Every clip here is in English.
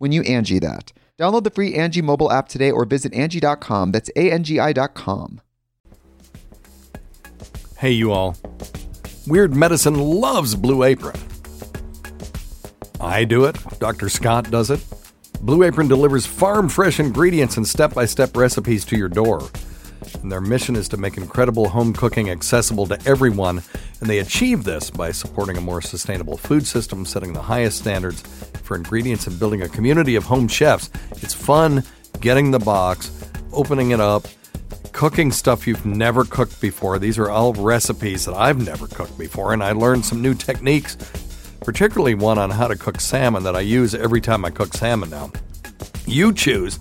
when you Angie that. Download the free Angie mobile app today or visit Angie.com. That's A-N-G-I dot com. Hey, you all. Weird Medicine loves Blue Apron. I do it. Dr. Scott does it. Blue Apron delivers farm fresh ingredients and step by step recipes to your door. And their mission is to make incredible home cooking accessible to everyone, and they achieve this by supporting a more sustainable food system, setting the highest standards for ingredients, and building a community of home chefs. It's fun getting the box, opening it up, cooking stuff you've never cooked before. These are all recipes that I've never cooked before, and I learned some new techniques, particularly one on how to cook salmon that I use every time I cook salmon now. You choose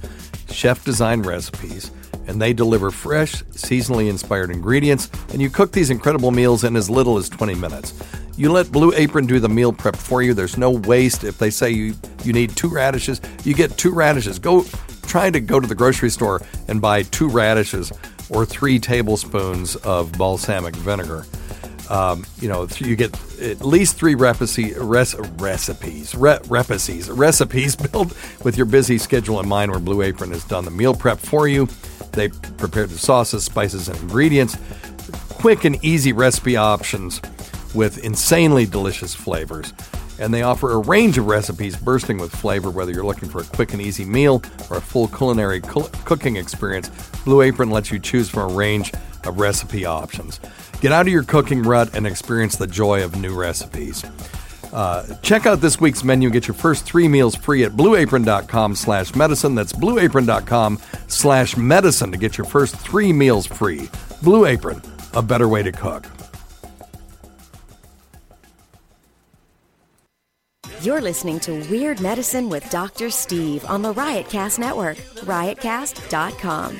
chef designed recipes, and they deliver fresh, seasonally inspired ingredients, and you cook these incredible meals in as little as 20 minutes. You let Blue Apron do the meal prep for you. There's no waste. If they say you, you need two radishes, you get two radishes. Go try to go to the grocery store and buy two radishes or three tablespoons of balsamic vinegar. Um, you know, you get at least three recipe, res, recipes, re, recipes, recipes built with your busy schedule in mind. Where Blue Apron has done the meal prep for you, they prepared the sauces, spices, and ingredients. Quick and easy recipe options with insanely delicious flavors. And they offer a range of recipes bursting with flavor, whether you're looking for a quick and easy meal or a full culinary cooking experience. Blue Apron lets you choose from a range of recipe options. Get out of your cooking rut and experience the joy of new recipes. Uh, check out this week's menu and get your first three meals free at blueapron.com slash medicine. That's blueapron.com slash medicine to get your first three meals free. Blue Apron, a better way to cook. You're listening to Weird Medicine with Dr. Steve on the Riotcast Network, riotcast.com.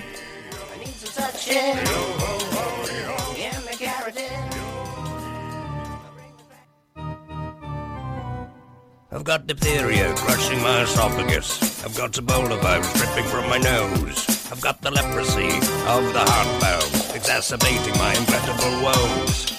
I've got diphtheria crushing my esophagus. I've got Ebola virus dripping from my nose. I've got the leprosy of the heart valve, exacerbating my incredible woes.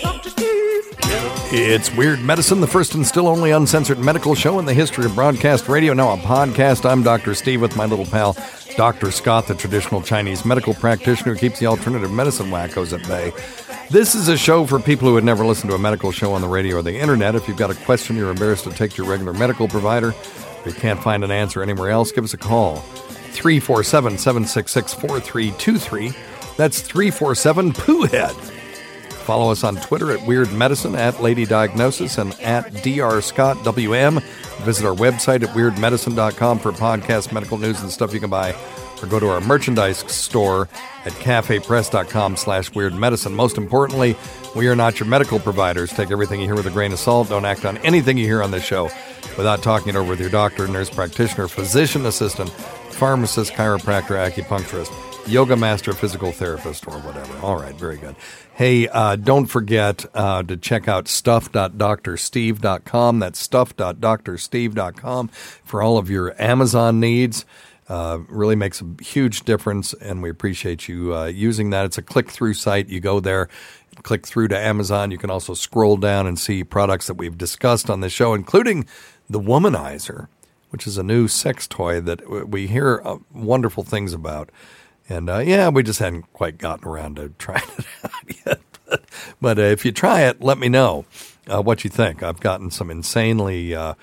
It's Weird Medicine, the first and still only uncensored medical show in the history of broadcast radio. Now a podcast. I'm Dr. Steve with my little pal Dr. Scott, the traditional Chinese medical practitioner who keeps the alternative medicine wackos at bay. This is a show for people who had never listened to a medical show on the radio or the internet. If you've got a question you're embarrassed to take to your regular medical provider, if you can't find an answer anywhere else, give us a call. 347 766 4323. That's 347 Poohead. Follow us on Twitter at Weird Medicine, at Lady Diagnosis, and at Dr. Scott WM. Visit our website at weirdmedicine.com for podcast, medical news, and stuff you can buy or go to our merchandise store at cafepress.com slash weird medicine. Most importantly, we are not your medical providers. Take everything you hear with a grain of salt. Don't act on anything you hear on this show without talking it over with your doctor, nurse practitioner, physician assistant, pharmacist, chiropractor, acupuncturist, yoga master, physical therapist, or whatever. All right, very good. Hey, uh, don't forget uh, to check out stuff.drsteve.com. That's stuff.drsteve.com for all of your Amazon needs. Uh, really makes a huge difference, and we appreciate you uh, using that. It's a click through site. You go there, click through to Amazon. You can also scroll down and see products that we've discussed on this show, including the Womanizer, which is a new sex toy that we hear uh, wonderful things about. And uh, yeah, we just hadn't quite gotten around to trying it out yet. But, but uh, if you try it, let me know uh, what you think. I've gotten some insanely uh,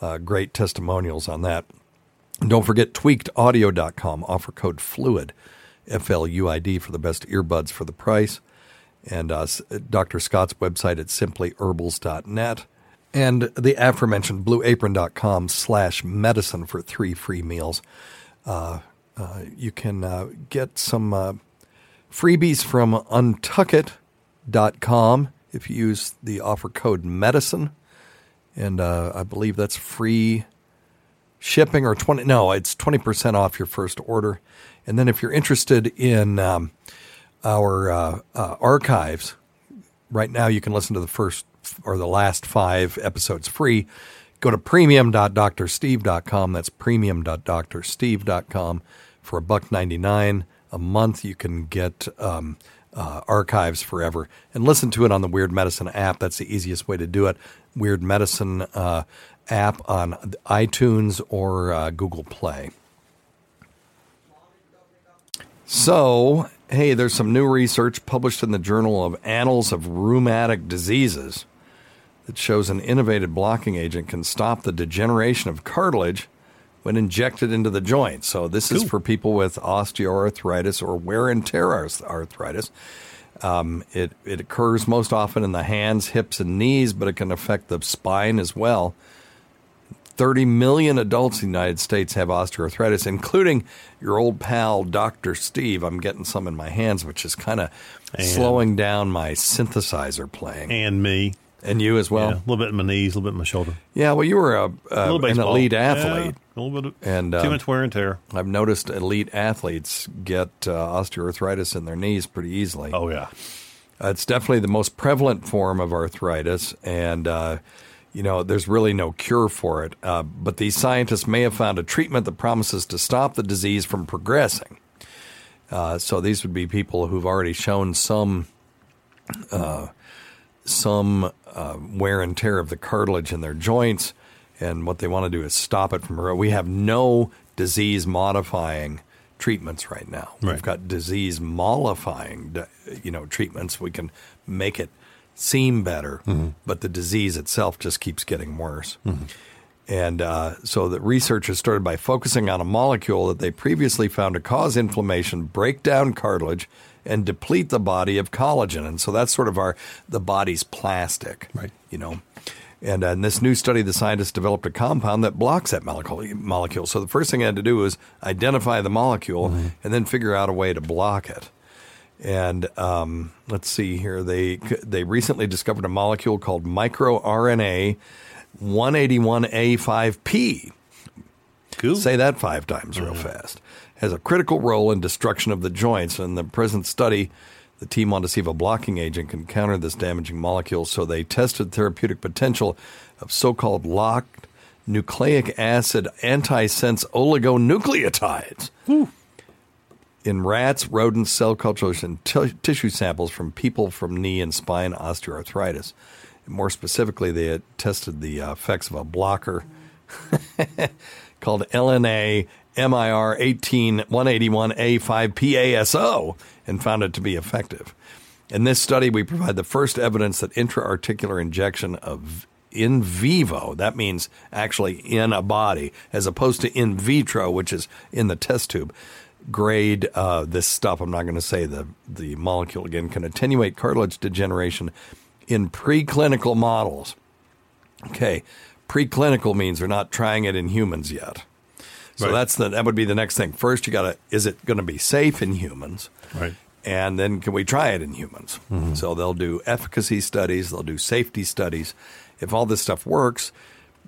uh, great testimonials on that. And don't forget tweakedaudio.com. Offer code FLUID, F L U I D, for the best earbuds for the price. And uh, Dr. Scott's website at simplyherbals.net. And the aforementioned blueapron.com slash medicine for three free meals. Uh, uh, you can uh, get some uh, freebies from untuckit.com if you use the offer code medicine. And uh, I believe that's free shipping or 20 no it's 20% off your first order. And then if you're interested in um, our uh, uh, archives right now you can listen to the first or the last five episodes free. Go to premium.drsteve.com that's premium.drsteve.com for a buck 99 a month you can get um, uh, archives forever. And listen to it on the weird medicine app. That's the easiest way to do it. Weird medicine uh, app on iTunes or uh, Google Play. So, hey, there's some new research published in the Journal of Annals of Rheumatic Diseases that shows an innovative blocking agent can stop the degeneration of cartilage when injected into the joint. So, this cool. is for people with osteoarthritis or wear and tear arthritis. Um, it, it occurs most often in the hands, hips, and knees, but it can affect the spine as well. 30 million adults in the United States have osteoarthritis, including your old pal, Dr. Steve. I'm getting some in my hands, which is kind of slowing down my synthesizer playing. And me. And you as well? Yeah, a little bit in my knees, a little bit in my shoulder. Yeah, well, you were a, a an elite athlete. Yeah, a little bit of and, too um, much wear and tear. I've noticed elite athletes get uh, osteoarthritis in their knees pretty easily. Oh, yeah. Uh, it's definitely the most prevalent form of arthritis, and uh, you know, there's really no cure for it. Uh, but these scientists may have found a treatment that promises to stop the disease from progressing. Uh, so these would be people who've already shown some uh, some uh, wear and tear of the cartilage in their joints, and what they want to do is stop it from. We have no disease modifying treatments right now. Right. We've got disease mollifying, you know, treatments. We can make it seem better, mm-hmm. but the disease itself just keeps getting worse. Mm-hmm. And uh, so the researchers started by focusing on a molecule that they previously found to cause inflammation, break down cartilage, and deplete the body of collagen. And so that's sort of our the body's plastic, right? You know. And uh, in this new study, the scientists developed a compound that blocks that molecule. So the first thing I had to do was identify the molecule mm-hmm. and then figure out a way to block it. And um, let's see here. They they recently discovered a molecule called microRNA 181A5P. Cool. Say that five times real mm-hmm. fast. Has a critical role in destruction of the joints. In the present study, the team wanted to see if a blocking agent can counter this damaging molecule. So they tested therapeutic potential of so-called locked nucleic acid antisense oligonucleotides. Ooh in rats, rodents, cell cultures, and t- tissue samples from people from knee and spine osteoarthritis. more specifically, they tested the uh, effects of a blocker called LNA MIR 18181A5PASO and found it to be effective. In this study, we provide the first evidence that intra-articular injection of in vivo, that means actually in a body, as opposed to in vitro, which is in the test tube, grade uh, this stuff. I'm not going to say the the molecule again. Can attenuate cartilage degeneration in preclinical models. Okay, preclinical means they're not trying it in humans yet. So Right. that's the that would be the next thing. First, you got to is it going to be safe in humans? Right. And then can we try it in humans? So they'll do efficacy studies, they'll do safety studies. If all this stuff works,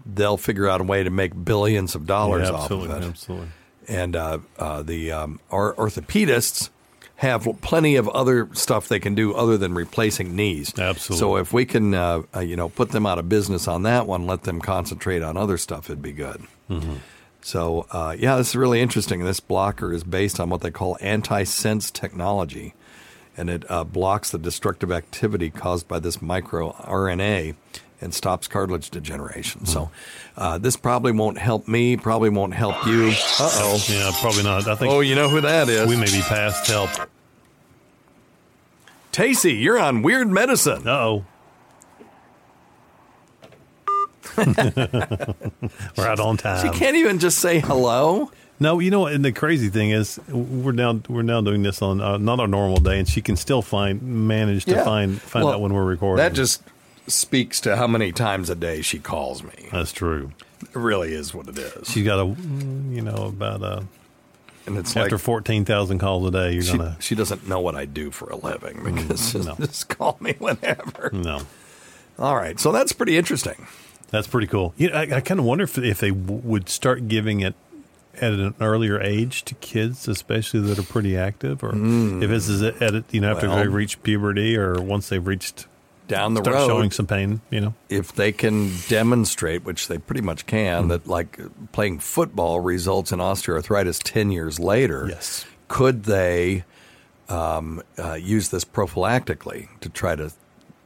they'll figure out a way to make billions of dollars Yeah, off of it. Absolutely. And uh, uh, the um, our orthopedists have plenty of other stuff they can do other than replacing knees. Absolutely. So if we can, uh, uh, you know, put them out of business on that one, let them concentrate on other stuff, it'd be good. So uh, yeah, this is really interesting. This blocker is based on what they call anti-sense technology, and it uh, blocks the destructive activity caused by this microRNA and stops cartilage degeneration. So uh, this probably won't help me. Probably won't help you. Uh oh. Yeah, probably not. I think Oh, you know who that is? we may be past help. Tacy, you're on Weird Medicine. Uh oh. We're out on time. She can't even just say hello. No, you know, what, and the crazy thing is, we're now we're now doing this on uh, not a normal day, and she can still find manage to Yeah. find find Well, out when we're recording. That just speaks to how many times a day she calls me. that's true. It really is what it is. She's got a mm, you know about a. And it's after like fourteen thousand calls a day, you're she, gonna she doesn't know what I do for a living because just, no. just call me whenever. no. All right, so that's pretty interesting. That's pretty cool. You know, I, I kind of wonder if if they w- would start giving it at an earlier age to kids, especially that are pretty active, or if this is at it, you know after. Well- they've reached puberty or once they've reached Down the start road, showing some pain. You know, if they can demonstrate, which they pretty much can, Hmm. that like playing football results in osteoarthritis 10 years later, Yes. could they um, uh, use this prophylactically to try to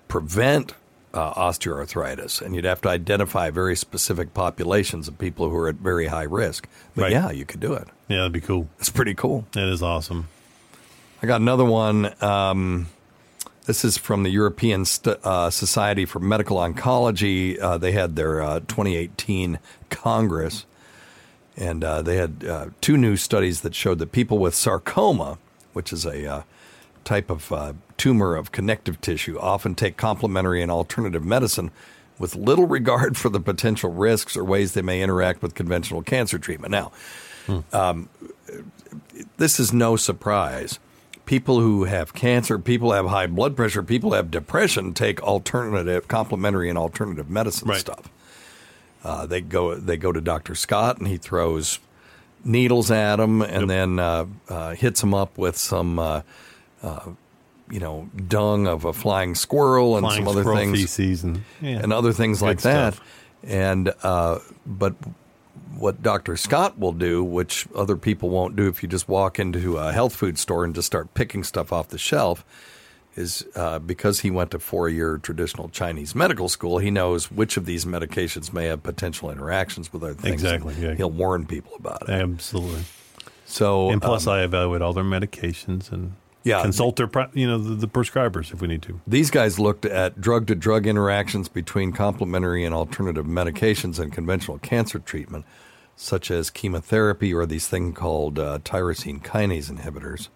prevent uh, osteoarthritis? And you'd have to identify very specific populations of people who are at very high risk. But Right. yeah, you could do it. yeah, that'd be cool. It's pretty cool. That is awesome. I got another one. Um, this is from the European St- uh, Society for Medical Oncology. Uh, they had their uh, 2018 Congress, and uh, they had uh, two new studies that showed that people with sarcoma, which is a uh, type of uh, tumor of connective tissue, often take complementary and alternative medicine with little regard for the potential risks or ways they may interact with conventional cancer treatment. Now, this is no surprise. People who have cancer, people who have high blood pressure, people have depression take alternative, complementary, and alternative medicine Right. stuff. Uh, they go they go to Dr. Scott and he throws needles at them and then uh, uh, hits them up with some uh, you know dung of a flying squirrel and Flying some other things and yeah. and other things Good like that. And uh, but what Dr. Scott will do, which other people won't do if you just walk into a health food store and just start picking stuff off the shelf, is uh, because he went to four year traditional Chinese medical school, he knows which of these medications may have potential interactions with other things. Exactly, yeah. He'll warn people about it. Absolutely. So, And plus, um, I evaluate all their medications and Yeah. consult their you know the, the prescribers if we need to. These guys looked at drug to drug interactions between complementary and alternative medications and conventional cancer treatment, such as chemotherapy or these things called uh, tyrosine kinase inhibitors.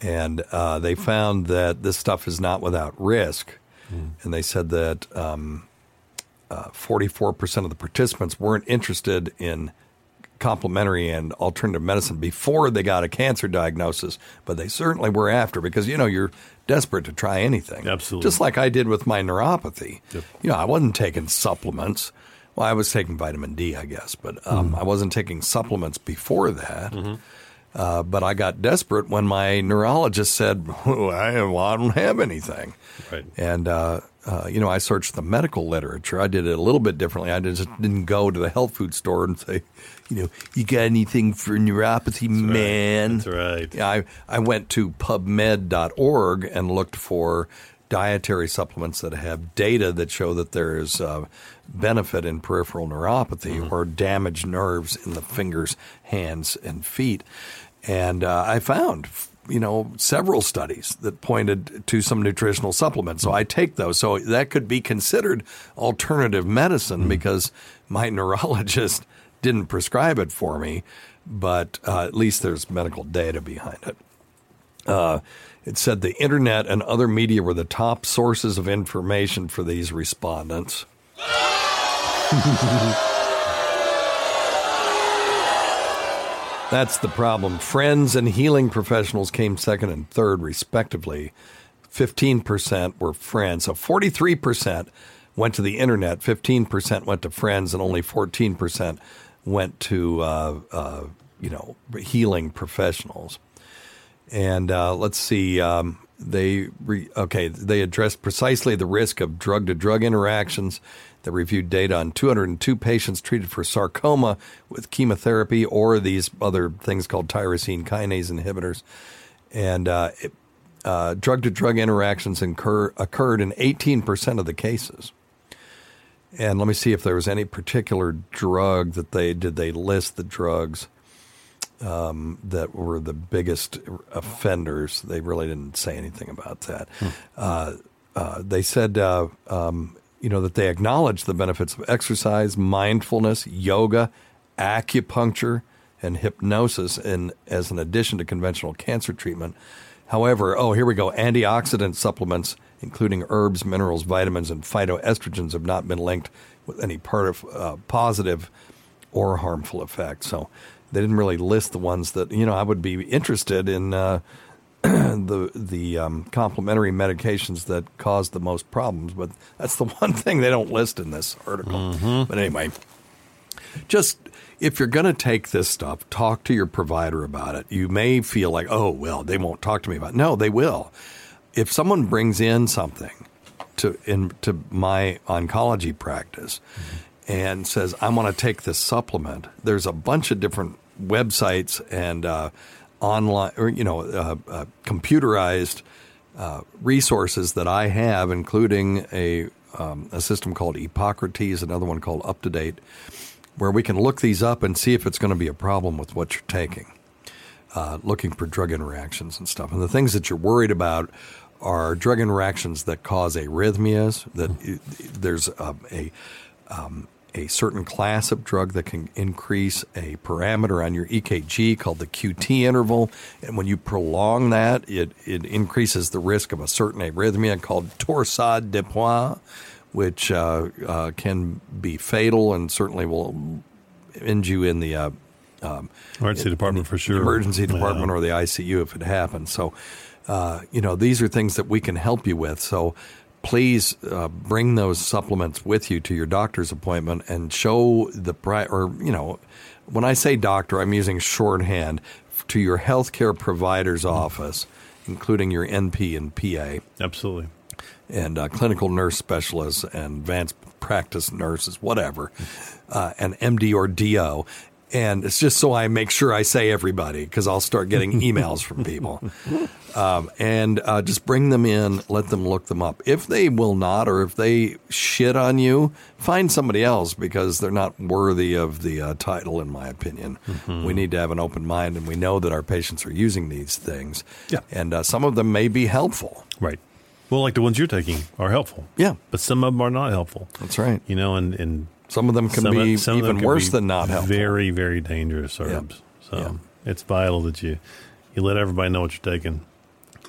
And uh, they found that this stuff is not without risk. And they said that um, uh, 44% of the participants weren't interested in complementary and alternative medicine before they got a cancer diagnosis, but they certainly were after because you know you're desperate to try anything. Absolutely. Just like I did with my neuropathy. Yep. You know, I wasn't taking supplements. Well, I was taking vitamin D, I guess, but um, I wasn't taking supplements before that. Uh, but I got desperate when my neurologist said, well, I don't have anything. Right. And, uh, uh, you know, I searched the medical literature. I did it a little bit differently. I just didn't go to the health food store and say, you know, you got anything for neuropathy, man? That's right. Yeah, I, I went to pubmed.org and looked for dietary supplements that have data that show that there is uh, benefit in peripheral neuropathy or damaged nerves in the fingers, hands, and feet. And uh, I found, you know, several studies that pointed to some nutritional supplements. So I take those. So that could be considered alternative medicine because my neurologist didn't prescribe it for me, but uh, at least there's medical data behind it. Uh, it said the internet and other media were the top sources of information for these respondents. That's the problem. Friends and healing professionals came second and third, respectively. 15% were friends. So 43% went to the internet, 15% went to friends, and only 14% went to, uh, uh, you know, healing professionals. And uh, let's see, um, they re- okay, they addressed precisely the risk of drug to drug interactions. They reviewed data on 202 patients treated for sarcoma with chemotherapy or these other things called tyrosine kinase inhibitors. And drug to drug interactions incur, occurred in 18% of the cases. And let me see if there was any particular drug that they did they list the drugs um, that were the biggest offenders. They really didn't say anything about that. Hmm. Uh, uh, they said, uh, um, you know, that they acknowledge the benefits of exercise, mindfulness, yoga, acupuncture, and hypnosis, in, as an addition to conventional cancer treatment. However, oh, here we go. Antioxidant supplements, including herbs, minerals, vitamins, and phytoestrogens, have not been linked with any part of uh, positive or harmful effects. So they didn't really list the ones that you know I would be interested in. Uh, the the um, complementary medications that cause the most problems, but that's the one thing they don't list in this article. Mm-hmm. But anyway, just if you're going to take this stuff, talk to your provider about it. You may feel like, oh well, they won't talk to me about. it. No, they will. If someone brings in something to into my oncology practice. Mm-hmm and says, I want to take this supplement, there's a bunch of different websites and uh, online, or, you know, uh, uh, computerized uh, resources that I have, including a, um, a system called Epocrates, another one called UpToDate, where we can look these up and see if it's going to be a problem with what you're taking. Uh, looking for drug interactions and stuff. And the things that you're worried about are drug interactions that cause arrhythmias, that there's a, a um, a certain class of drug that can increase a parameter on your EKG called the QT interval. And when you prolong that, it, it increases the risk of a certain arrhythmia called torsade de pointes, which uh, uh, can be fatal and certainly will end you in the uh, um, emergency department for sure. Emergency department yeah. or the ICU if it happens. So, uh, you know, these are things that we can help you with. So, please uh, bring those supplements with you to your doctor's appointment and show the pri- or you know when I say doctor I'm using shorthand to your healthcare provider's mm-hmm. office including your NP and PA absolutely and uh, clinical nurse specialists and advanced practice nurses whatever uh, and MD or DO and it's just so I make sure I say everybody because I'll start getting emails from people. Um, and uh, just bring them in, let them look them up. If they will not, or if they shit on you, find somebody else because they're not worthy of the uh, title, in my opinion. Mm-hmm. We need to have an open mind, and we know that our patients are using these things. Yeah. And uh, some of them may be helpful. Right. Well, like the ones you're taking are helpful. Yeah. But some of them are not helpful. That's right. You know, and, and some of them can some be some even worse be than not helpful. Very, very dangerous herbs. So Yeah. it's vital that you you let everybody know what you're taking.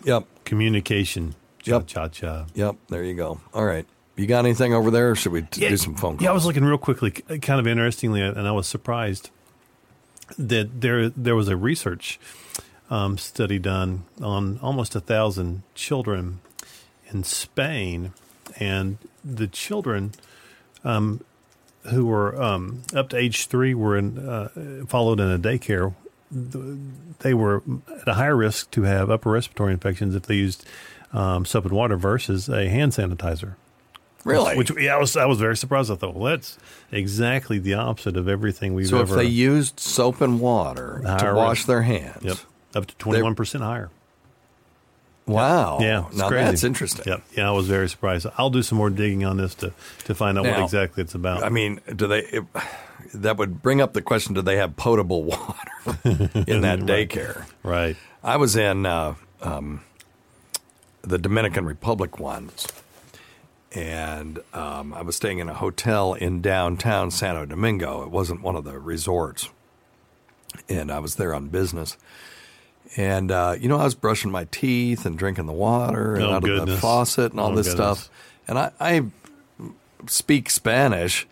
Yep. Communication. Yep. cha cha. Yep. There you go. All right. You got anything over there, or should we t- do some phone calls? Yeah, I was looking real quickly, kind of interestingly, and I was surprised that there there was a research um, study done on almost a thousand children in Spain, and the children um, who were um, up to age three were in, uh, followed in a daycare. They were at a higher risk to have upper respiratory infections if they used um, soap and water versus a hand sanitizer. Really? Which yeah, I was I was very surprised. I thought, well, that's exactly the opposite of everything we've so if they used soap and water to wash risk. their hands, yep, up to twenty one percent higher. Wow, Yeah, it's now crazy. that's interesting. Yep, yeah, I was very surprised. I'll do some more digging on this to to find out what exactly it's about. I mean, do they? It, that would bring up the question: Do they have potable water in that daycare? right. I was in uh, um, the Dominican Republic once, and um, I was staying in a hotel in downtown Santo Domingo. It wasn't one of the resorts, and I was there on business. And uh, you know, I was brushing my teeth and drinking the water and Oh, out of the faucet and all Oh, this goodness. stuff. And I, I speak Spanish,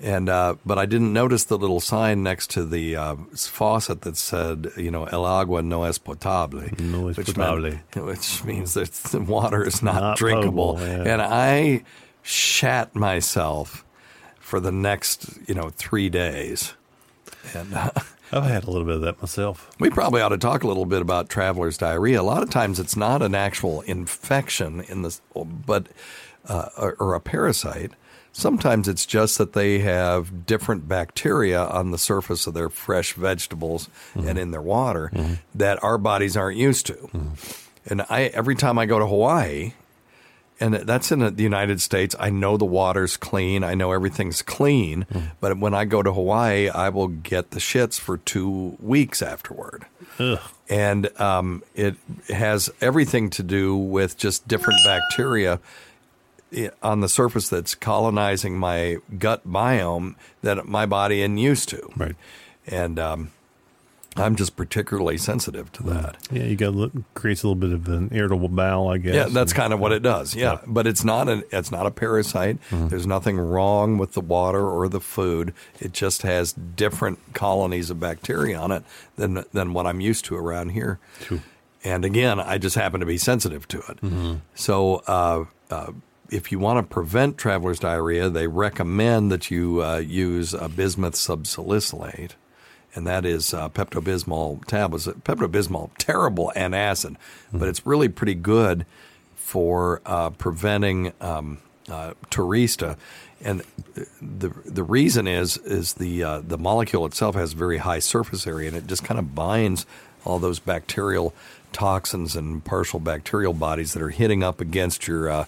And uh, but I didn't notice the little sign next to the uh, faucet that said, you know, el agua no es potable, No es which potable. meant- which means that the water is not, Not drinkable. potable, yeah. And I shat myself for the next, you know, three days. And uh, I've had a little bit of that myself. we probably ought to talk a little bit about traveler's diarrhea. A lot of times, it's not an actual infection in the, but uh, or, or a parasite. Sometimes it's just that they have different bacteria on the surface of their fresh vegetables mm-hmm. and in their water mm-hmm. that our bodies aren't used to. Mm-hmm. And I every time I go to Hawaii, and that's in the United States. I know the water's clean. I know everything's clean. But when I go to Hawaii, I will get the shits for two weeks afterward. Ugh. And um, it has everything to do with just different bacteria on the surface that's colonizing my gut biome that my body isn't used to. Right. And um, I'm just particularly sensitive to that. Yeah, you got creates a little bit of an irritable bowel, I guess. Yeah, that's kind of what it does. Yeah, but it's not a it's not a parasite. There's nothing wrong with the water or the food. It just has different colonies of bacteria on it than than what I'm used to around here. True. And again, I just happen to be sensitive to it. So. Uh, uh, if you want to prevent traveler's diarrhea, they recommend that you uh, use a bismuth subsalicylate, and that is uh, Pepto Bismol tablets. Pepto Bismol, terrible antacid, but it's really pretty good for uh, preventing um, uh, turista. And the the reason is is the uh, the molecule itself has very high surface area, and it just kind of binds all those bacterial toxins and partial bacterial bodies that are hitting up against your uh,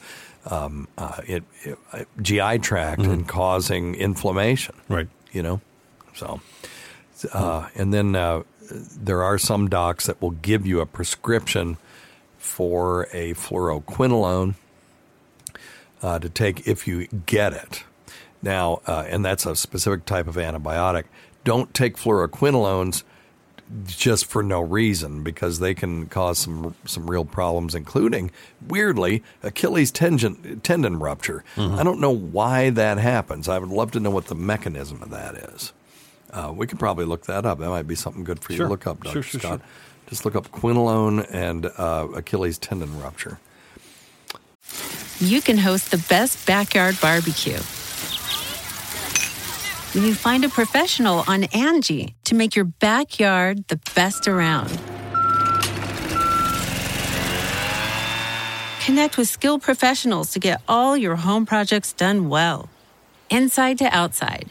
um, uh, it, it, uh, GI tract and causing inflammation Right. you know. So, uh, and then uh, there are some docs that will give you a prescription for a fluoroquinolone uh, to take if you get it. Now, uh, and that's a specific type of antibiotic. Don't take fluoroquinolones just for no reason because they can cause some some real problems, including weirdly Achilles tendon tendon rupture. I don't know why that happens. I would love to know what the mechanism of that is. Uh, we could probably look that up. That might be something good for you Sure. to look up, Dr. Sure, sure, Scott. sure. Just look up quinolone and uh, Achilles tendon rupture. you can host the best backyard barbecue. When you find a professional on Angie to make your backyard the best around. Connect with skilled professionals to get all your home projects done well. Inside to outside,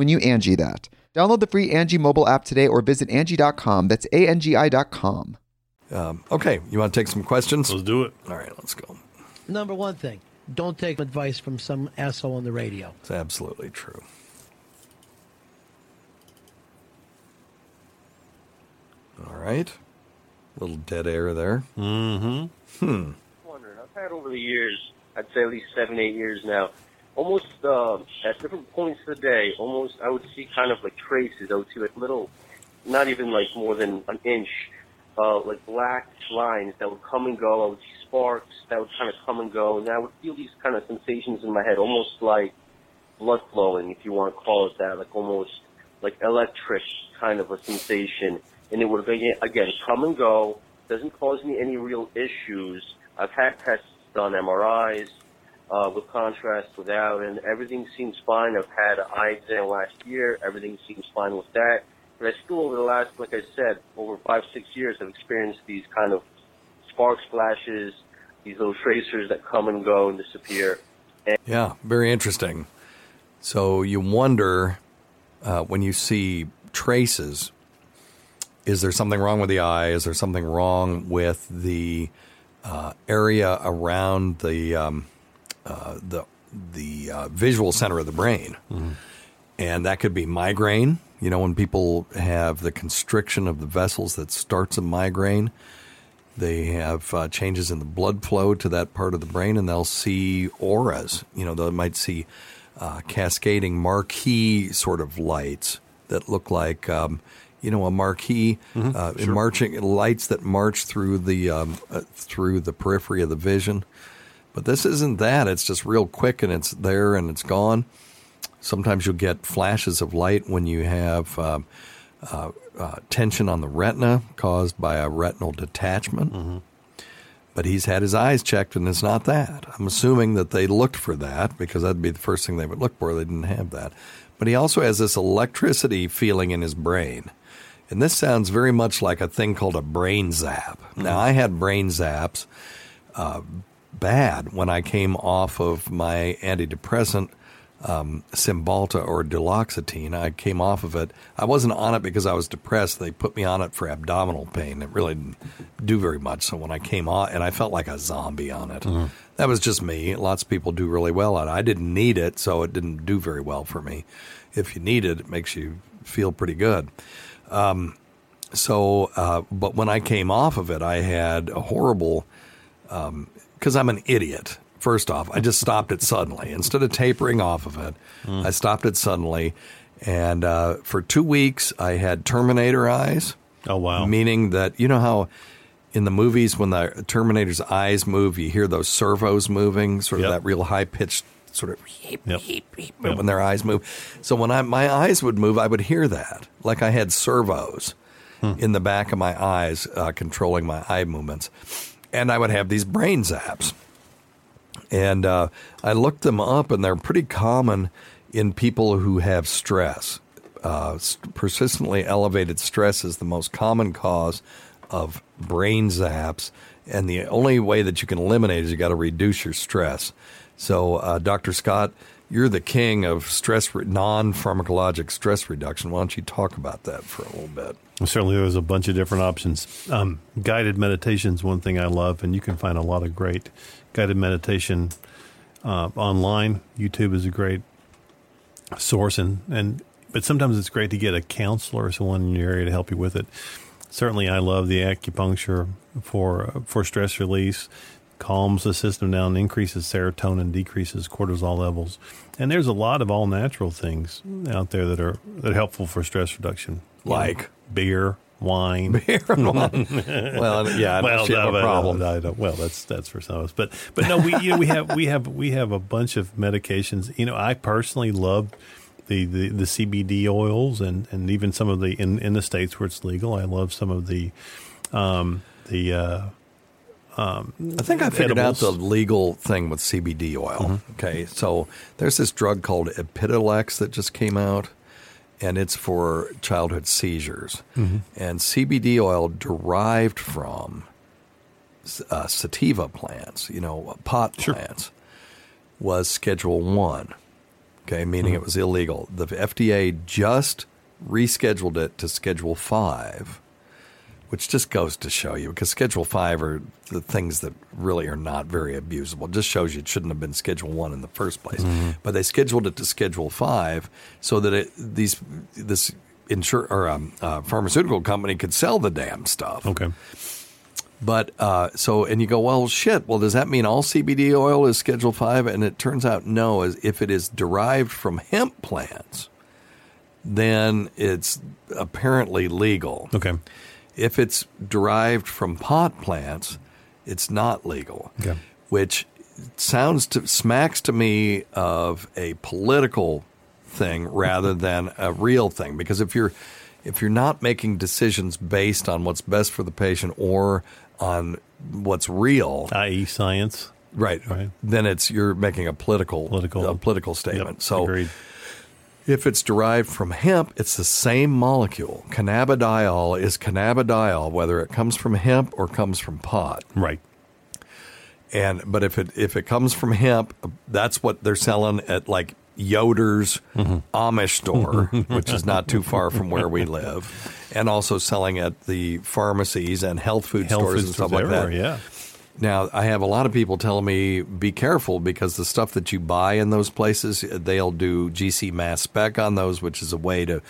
when you Angie that. Download the free Angie mobile app today or visit Angie.com. That's A-N-G-I dot com. Um, okay, you want to take some questions? Let's do it. All right, let's go. Number one thing don't take advice from some asshole on the radio. It's absolutely true. All right. Little dead air there. Mm-hmm. Hmm. wondering. I've had over the years, I'd say at least seven, eight years now, almost uh, at different points of the day, almost I would see kind of like traces. I would see like little, not even like more than an inch, uh, like black lines that would come and go. I would see sparks that would kind of come and go, and I would feel these kind of sensations in my head, almost like blood flowing, if you want to call it that, like almost like electric kind of a sensation. And it would again, again come and go. Doesn't cause me any real issues. I've had tests done, MRIs, uh, with contrast, without, and everything seems fine. I've had an eye exam last year. Everything seems fine with that. But I still, over the last, like I said, over five, six years, I've experienced these kind of sparks, flashes, these little tracers that come and go and disappear. And Yeah, very interesting. So you wonder uh, when you see traces, is there something wrong with the eye? Is there something wrong with the uh, area around the um, uh, the the uh, visual center of the brain? And that could be migraine. You know, when people have the constriction of the vessels that starts a migraine, they have uh, changes in the blood flow to that part of the brain, and they'll see auras. You know, they might see uh, cascading marquee sort of lights that look like, um, you know, a marquee uh, in marching lights that march through the um, uh, through the periphery of the vision. But this isn't that. It's just real quick, and it's there, and it's gone. Sometimes you'll get flashes of light when you have um, uh, uh, tension on the retina caused by a retinal detachment. But he's had his eyes checked, and it's not that. I'm assuming that they looked for that because that'd be the first thing they would look for. They didn't have that. But he also has this electricity feeling in his brain. And this sounds very much like a thing called a brain zap. Now, I had brain zaps uh, bad when I came off of my antidepressant, um, Cymbalta or duloxetine. I came off of it. I wasn't on it because I was depressed. They put me on it for abdominal pain. It really didn't do very much. So when I came off, and I felt like a zombie on it. That was just me. Lots of people do really well on it. I didn't need it, so it didn't do very well for me. If you need it, it makes you feel pretty good. Um, so, uh, but when I came off of it, I had a horrible because I'm an idiot. First off, I just stopped it suddenly. Instead of tapering off of it, I stopped it suddenly. And uh, for two weeks, I had Terminator eyes. Oh, wow. Meaning that, you know how in the movies, when the Terminator's eyes move, you hear those servos moving, sort of Yep. that real high pitched sort of Yep. Yep. when their eyes move. So when I, my eyes would move, I would hear that, like I had servos in the back of my eyes uh, controlling my eye movements, and I would have these brain zaps. And uh, I looked them up, and they're pretty common in people who have stress. Uh, st- persistently elevated stress is the most common cause of brain zaps, and the only way that you can eliminate is you got to reduce your stress. So, uh, Dr. Scott, you're the king of stress re- non-pharmacologic stress reduction. Why don't you talk about that for a little bit? Well, certainly, there's a bunch of different options. Um, guided meditation is one thing I love, and you can find a lot of great guided meditation uh, online. YouTube is a great source, and, and but sometimes it's great to get a counselor or someone in your area to help you with it. Certainly, I love the acupuncture for uh, for stress release. Calms the system down, increases serotonin, decreases cortisol levels, and there's a lot of all natural things out there that are that are helpful for stress reduction. Like? beer, wine. Beer and wine. well, yeah, I well, you have a problem. I don't, well, that's that's for some of us, but but no, we you know, we have we have we have a bunch of medications. You know, I personally love the, the, the CBD oils and, and even some of the in, in the states where it's legal. I love some of the um, the uh, um, I think I figured edibles. out the legal thing with CBD oil. Mm-hmm. Okay, so there's this drug called Epidiolex that just came out, and it's for childhood seizures. Mm-hmm. And CBD oil derived from uh, sativa plants, you know, pot sure. plants, was Schedule One okay, meaning mm-hmm. it was illegal. The FDA just rescheduled it to Schedule 5, which just goes to show you, because Schedule 5 are the things that really are not very abusable. It just shows you it shouldn't have been Schedule 1 in the first place. Mm-hmm. But they scheduled it to Schedule 5 so that it, these this insure, or um, uh, pharmaceutical company could sell the damn stuff. Okay. But uh, so, and you go, well, shit. Well, does that mean all CBD oil is Schedule Five? And it turns out, no. If it is derived from hemp plants, then it's apparently legal. Okay. If it's derived from pot plants, it's not legal. Okay. Which sounds to smacks to me of a political thing rather than a real thing. Because if you're if you're not making decisions based on what's best for the patient or on what's real, i.e., science, right? Right. Then it's you're making a political political a political statement. Yep, so. Agreed. If it's derived from hemp, it's the same molecule. Cannabidiol is cannabidiol, whether it comes from hemp or comes from pot. Right. And but if it if it comes from hemp, that's what they're selling at like Yoder's mm-hmm. Amish store, which is not too far from where we live, and also selling at the pharmacies and health food health stores food and stuff like that. Yeah. Now, I have a lot of people telling me be careful because the stuff that you buy in those places, they'll do GC mass spec on those, which is a way to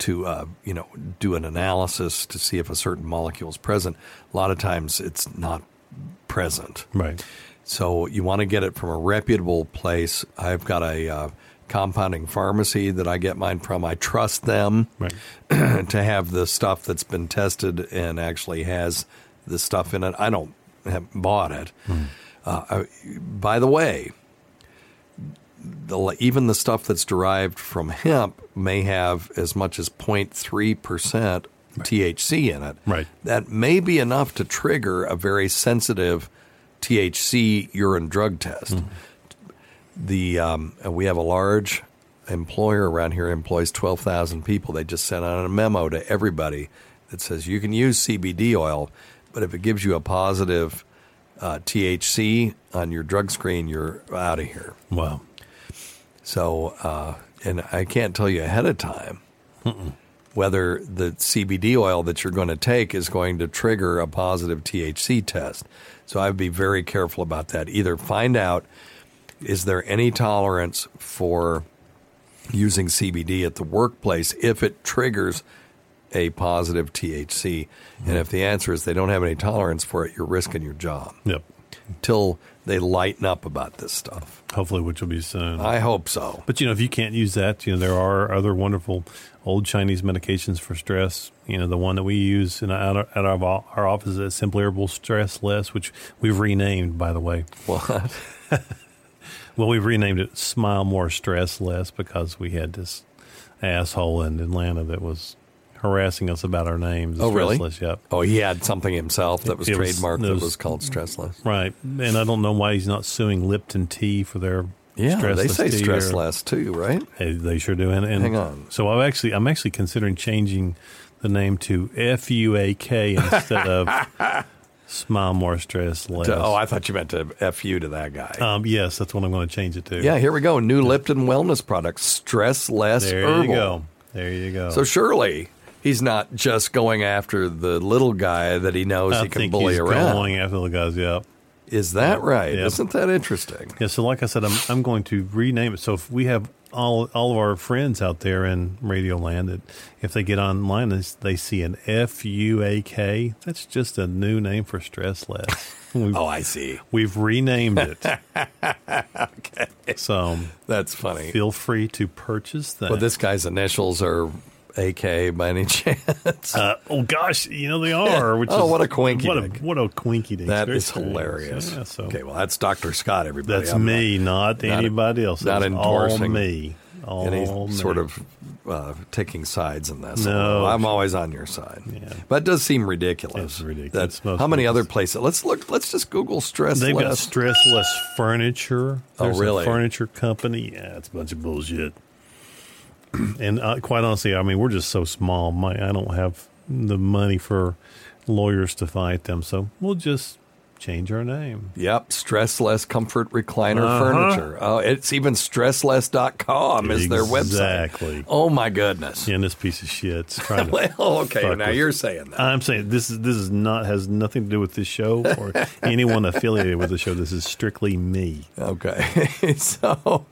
to uh, you know do an analysis to see if a certain molecule is present. A lot of times, it's not present. Right. So you want to get it from a reputable place. I've got a uh, compounding pharmacy that I get mine from. I trust them right. to have the stuff that's been tested and actually has the stuff in it. I don't have bought it. Mm. Uh, by the way, the, even the stuff that's derived from hemp may have as much as 0.3 percent THC in it. Right. That may be enough to trigger a very sensitive THC urine drug test. Mm. The um, we have a large employer around here employs twelve thousand people. They just sent out a memo to everybody that says you can use CBD oil, but if it gives you a positive uh, THC on your drug screen, you're out of here. Wow. So, uh, and I can't tell you ahead of time Mm-mm. whether the CBD oil that you're going to take is going to trigger a positive THC test. So I'd be very careful about that. Either find out is there any tolerance for using CBD at the workplace if it triggers a positive THC? And if the answer is they don't have any tolerance for it, you're risking your job. Yep. Until they lighten up about this stuff. Hopefully, which will be soon. I hope so. But you know, if you can't use that, you know, there are other wonderful old Chinese medications for stress. You know, the one that we use in, at, our, at our, our office is Simply Herbal Stress Less, which we've renamed, by the way. What? well, we've renamed it Smile More Stress Less because we had this asshole in Atlanta that was harassing us about our names. Oh, really? Yep. Oh, he had something himself that was it trademarked was, that was, was called Stressless. Right. And I don't know why he's not suing Lipton Tea for their yeah, they say stress or, too, right? They sure do. And, and Hang on. So I'm actually I'm actually considering changing the name to F U A K instead of Smile More Stress Less. oh, I thought you meant to F you to that guy. Um, yes, that's what I'm going to change it to. Yeah, here we go. New Lipton wellness product, Stress Less there Herbal. you go. There you go. So surely he's not just going after the little guy that he knows I he can bully he's around. Going after the guys, yeah. Is that right? Yep. Isn't that interesting? Yeah. So, like I said, I'm I'm going to rename it. So if we have all all of our friends out there in Radio Land that if they get online, they see an F U A K. That's just a new name for stress less. oh, I see. We've renamed it. okay. So that's funny. Feel free to purchase that. Well, this guy's initials are AK by any chance? Uh, oh gosh, you know they are. Which Oh, is, what a quinky What a what a quinky dink. That Very is strange. hilarious. Yeah, so Okay, well, that's Dr. Scott, everybody. that's I'm me, not, not- anybody else. Not That's endorsing all me. All any me. sort of uh, taking sides in this. No. I'm always on your side. Yeah. But it does seem ridiculous. It's ridiculous. That's how many other places? Let's look. Let's just Google stress They've got stressless furniture. Oh, really? A furniture company. Yeah, it's a bunch of bullshit. and uh, quite honestly, I mean, we're just so small. My, I don't have the money for lawyers to fight them, so we'll just change our name. Yep, stressless comfort recliner Uh-huh. furniture. Oh, it's even stressless.com is their website. Exactly. Oh my goodness. Yeah, and this piece of shit's trying to. Well, okay, now with- you're saying that. I'm saying this is this is not has nothing to do with this show or anyone affiliated with the show. This is strictly me. Okay, so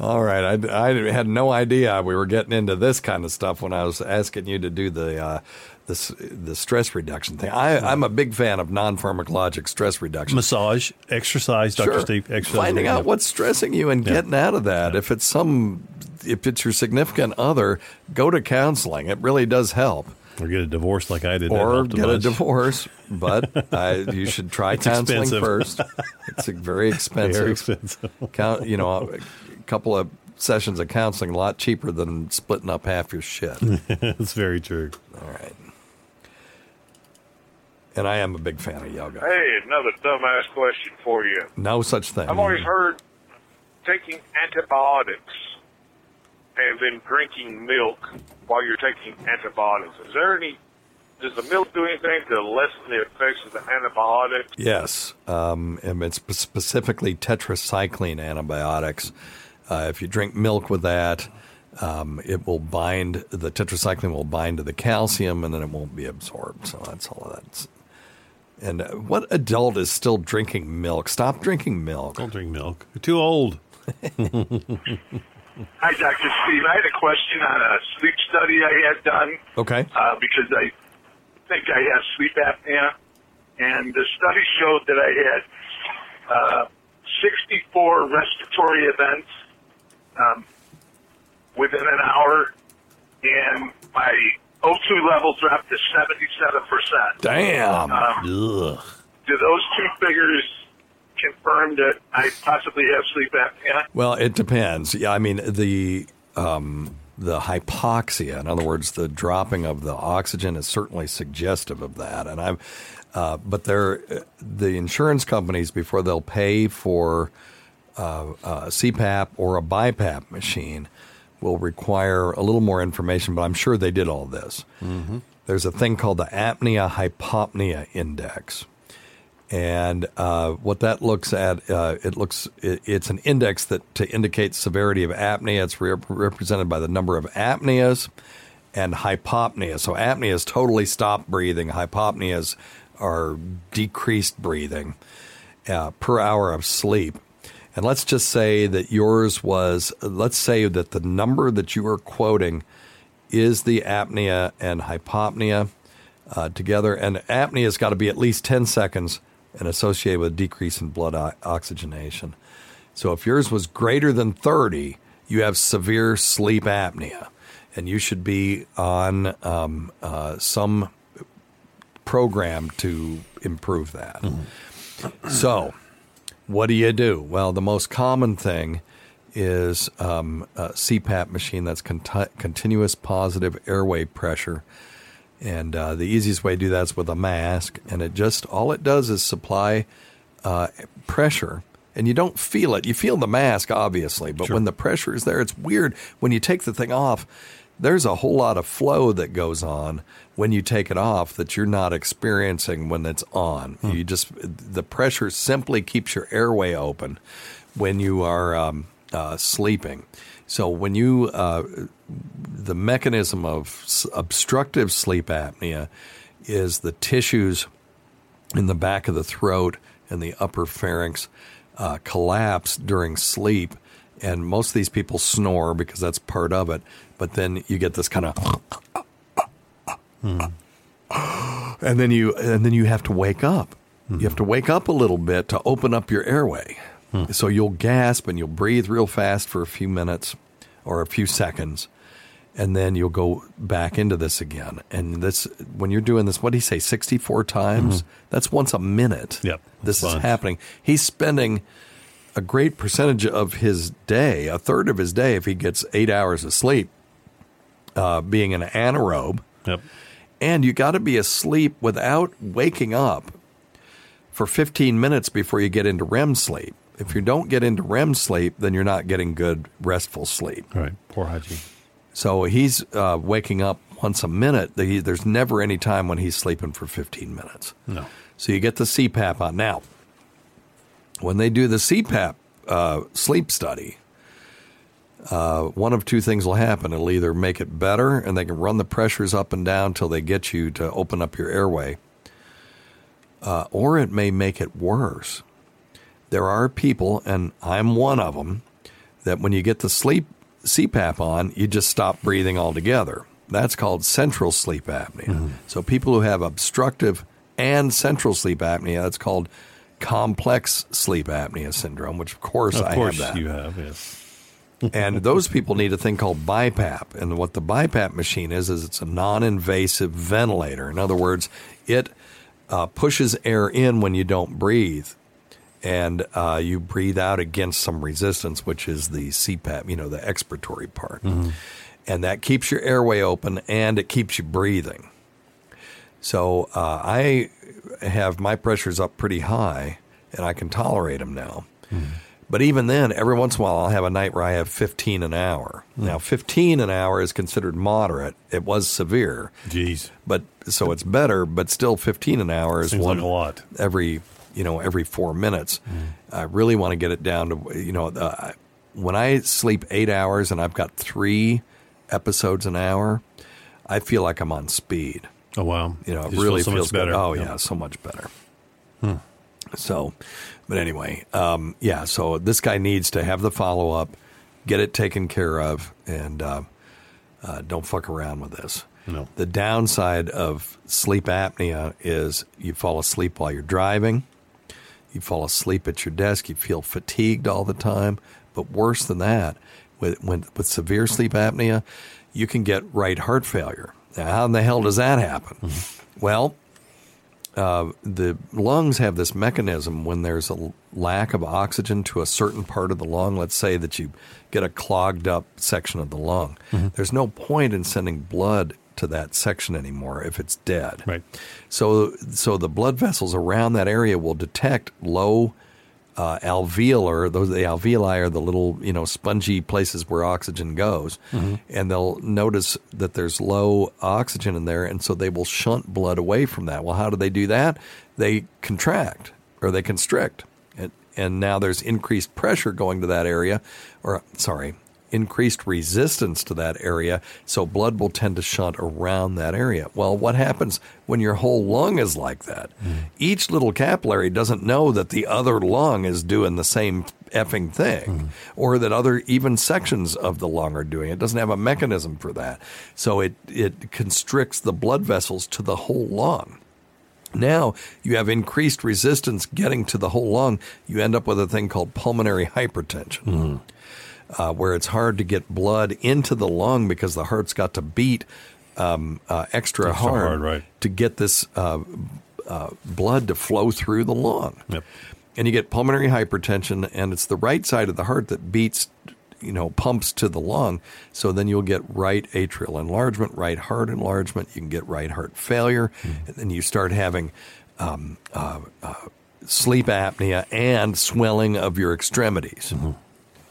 all right, I, I had no idea we were getting into this kind of stuff when I was asking you to do the uh, the the stress reduction thing. I, I'm a big fan of non pharmacologic stress reduction. Massage, exercise, Dr. Sure. Steve. Exercise. Finding out what's stressing you and Yeah. getting out of that. If it's some, if it's your significant other, go to counseling. It really does help. or get a divorce like I did. Or get a divorce. But I, you should try It's counseling expensive. first. It's very expensive. Very expensive. Count, you know, a couple of sessions of counseling a lot cheaper than splitting up half your shit. It's very true. All right. And I am a big fan of yoga. Hey, another dumbass question for you. No such thing. I've always heard taking antibiotics and then drinking milk while you're taking antibiotics. Is there any? Does the milk do anything to lessen the effects of the antibiotics? Yes, um, and it's specifically tetracycline antibiotics. Uh, if you drink milk with that, um, it will bind the tetracycline will bind to the calcium, and then it won't be absorbed. So that's all of that. And uh, what adult is still drinking milk? Stop drinking milk. Don't drink milk. You're too old. Hi, Dr. Steve. I had a question on a sleep study I had done Okay. uh, because I think I have sleep apnea, and the study showed that I had uh, 64 respiratory events um, within an hour, and my O2 level dropped to 77%. Damn. Um, Ugh. do those two figures confirm that I possibly have sleep apnea? Well, it depends. Yeah, I mean the um, the hypoxia, in other words, the dropping of the oxygen, is certainly suggestive of that. And I'm, uh, but they're the insurance companies before they'll pay for uh, a CPAP or a BiPAP machine will require a little more information. But I'm sure they did all this. There's a thing called the apnea hypopnea index. And uh, what that looks at, uh, it looks it, it's an index that to indicate severity of apnea. It's re- represented by the number of apneas and hypopnea. So apnea is totally stopped breathing. Hypopneas are decreased breathing uh, per hour of sleep. And let's just say that yours was. Let's say that the number that you are quoting is the apnea and hypopnea uh, together. And apnea has got to be at least 10 seconds and associated with a decrease in blood o- oxygenation. So if yours was greater than 30, you have severe sleep apnea. And you should be on um, uh, some program to improve that. So, what do you do? Well, the most common thing is um, a CPAP machine that's conti- continuous positive airway pressure. And uh, the easiest way to do that is with a mask. And it just, all it does is supply uh, pressure. And you don't feel it. You feel the mask, obviously, but when the pressure is there, it's weird. When you take the thing off, there's a whole lot of flow that goes on when you take it off that you're not experiencing when it's on. You just, the pressure simply keeps your airway open when you are um, uh, sleeping. So when you, uh, the mechanism of s- obstructive sleep apnea is the tissues in the back of the throat and the upper pharynx uh, collapse during sleep. And most of these people snore because that's part of it. But then you get this kind of, and then you and then you have to wake up. You have to wake up a little bit to open up your airway. So you'll gasp and you'll breathe real fast for a few minutes or a few seconds. and then you'll go back into this again. And this, when you're doing this, what did he say, 64 times? That's once a minute. Mm-hmm. Yep. This is happening. He's spending a great percentage of his day, a third of his day, if he gets eight hours of sleep, uh, being an anaerobe. Yep. And you got to be asleep without waking up for 15 minutes before you get into REM sleep. If you don't get into REM sleep, then you're not getting good restful sleep. Right. Poor hygiene. So he's uh, waking up once a minute. There's never any time when he's sleeping for 15 minutes. No. So you get the CPAP on. Now, when they do the CPAP uh, sleep study, uh, one of two things will happen. It'll either make it better and they can run the pressures up and down till they get you to open up your airway, uh, or it may make it worse. There are people, and I'm one of them, that when you get the sleep CPAP on, you just stop breathing altogether. That's called central sleep apnea. So people who have obstructive and central sleep apnea, that's called complex sleep apnea syndrome, which of course Of I course have that you have, yes. and those people need a thing called BiPAP. And what the BiPAP machine is, is it's a non-invasive ventilator. In other words, it uh, pushes air in when you don't breathe, and uh, you breathe out against some resistance, which is the CPAP, you know, the expiratory part, and that keeps your airway open and it keeps you breathing. So uh, I have my pressures up pretty high, and I can tolerate them now. But even then, every once in a while, I'll have a night where I have 15 an hour. Now, 15 an hour is considered moderate. It was severe. Jeez. But so it's better, but still 15 an hour is Seems one like a lot. every, you know, every four minutes. I really want to get it down to, you know, uh, when I sleep eight hours and I've got three episodes an hour, I feel like I'm on speed. Oh wow. You know, it really so feels better. Good. Oh Yeah. yeah, so much better. So, but anyway, um, yeah. So this guy needs to have the follow up, get it taken care of, and uh, uh, don't fuck around with this. No. The downside of sleep apnea is you fall asleep while you're driving. You fall asleep at your desk. You feel fatigued all the time. But worse than that, with when, with severe sleep apnea, you can get right heart failure. Now, how in the hell does that happen? Well, uh, the lungs have this mechanism when there's a lack of oxygen to a certain part of the lung. Let's say that you get a clogged up section of the lung. There's no point in sending blood to that section anymore if it's dead. Right. So, so the blood vessels around that area will detect low uh, alveolar. Those the alveoli are the little you know spongy places where oxygen goes, and they'll notice that there's low oxygen in there, and so they will shunt blood away from that. Well, how do they do that? They contract or they constrict, and, and now there's increased pressure going to that area, or sorry. Increased resistance to that area, so blood will tend to shunt around that area. Well, what happens when your whole lung is like that? Hmm. Each little capillary doesn't know that the other lung is doing the same effing thing, hmm. or that other even sections of the lung are doing it. It doesn't have a mechanism for that, so it it constricts the blood vessels to the whole lung. Now you have increased resistance getting to the whole lung. You end up with a thing called pulmonary hypertension, hmm. Uh, where it's hard to get blood into the lung because the heart's got to beat um, uh, extra, Extra hard, hard, right. to get this uh, uh, blood to flow through the lung. Yep. And you get pulmonary hypertension, and it's the right side of the heart that beats, you know, pumps to the lung. So then you'll get right atrial enlargement, right heart enlargement. You can get right heart failure, and then you start having um, uh, uh, sleep apnea and swelling of your extremities.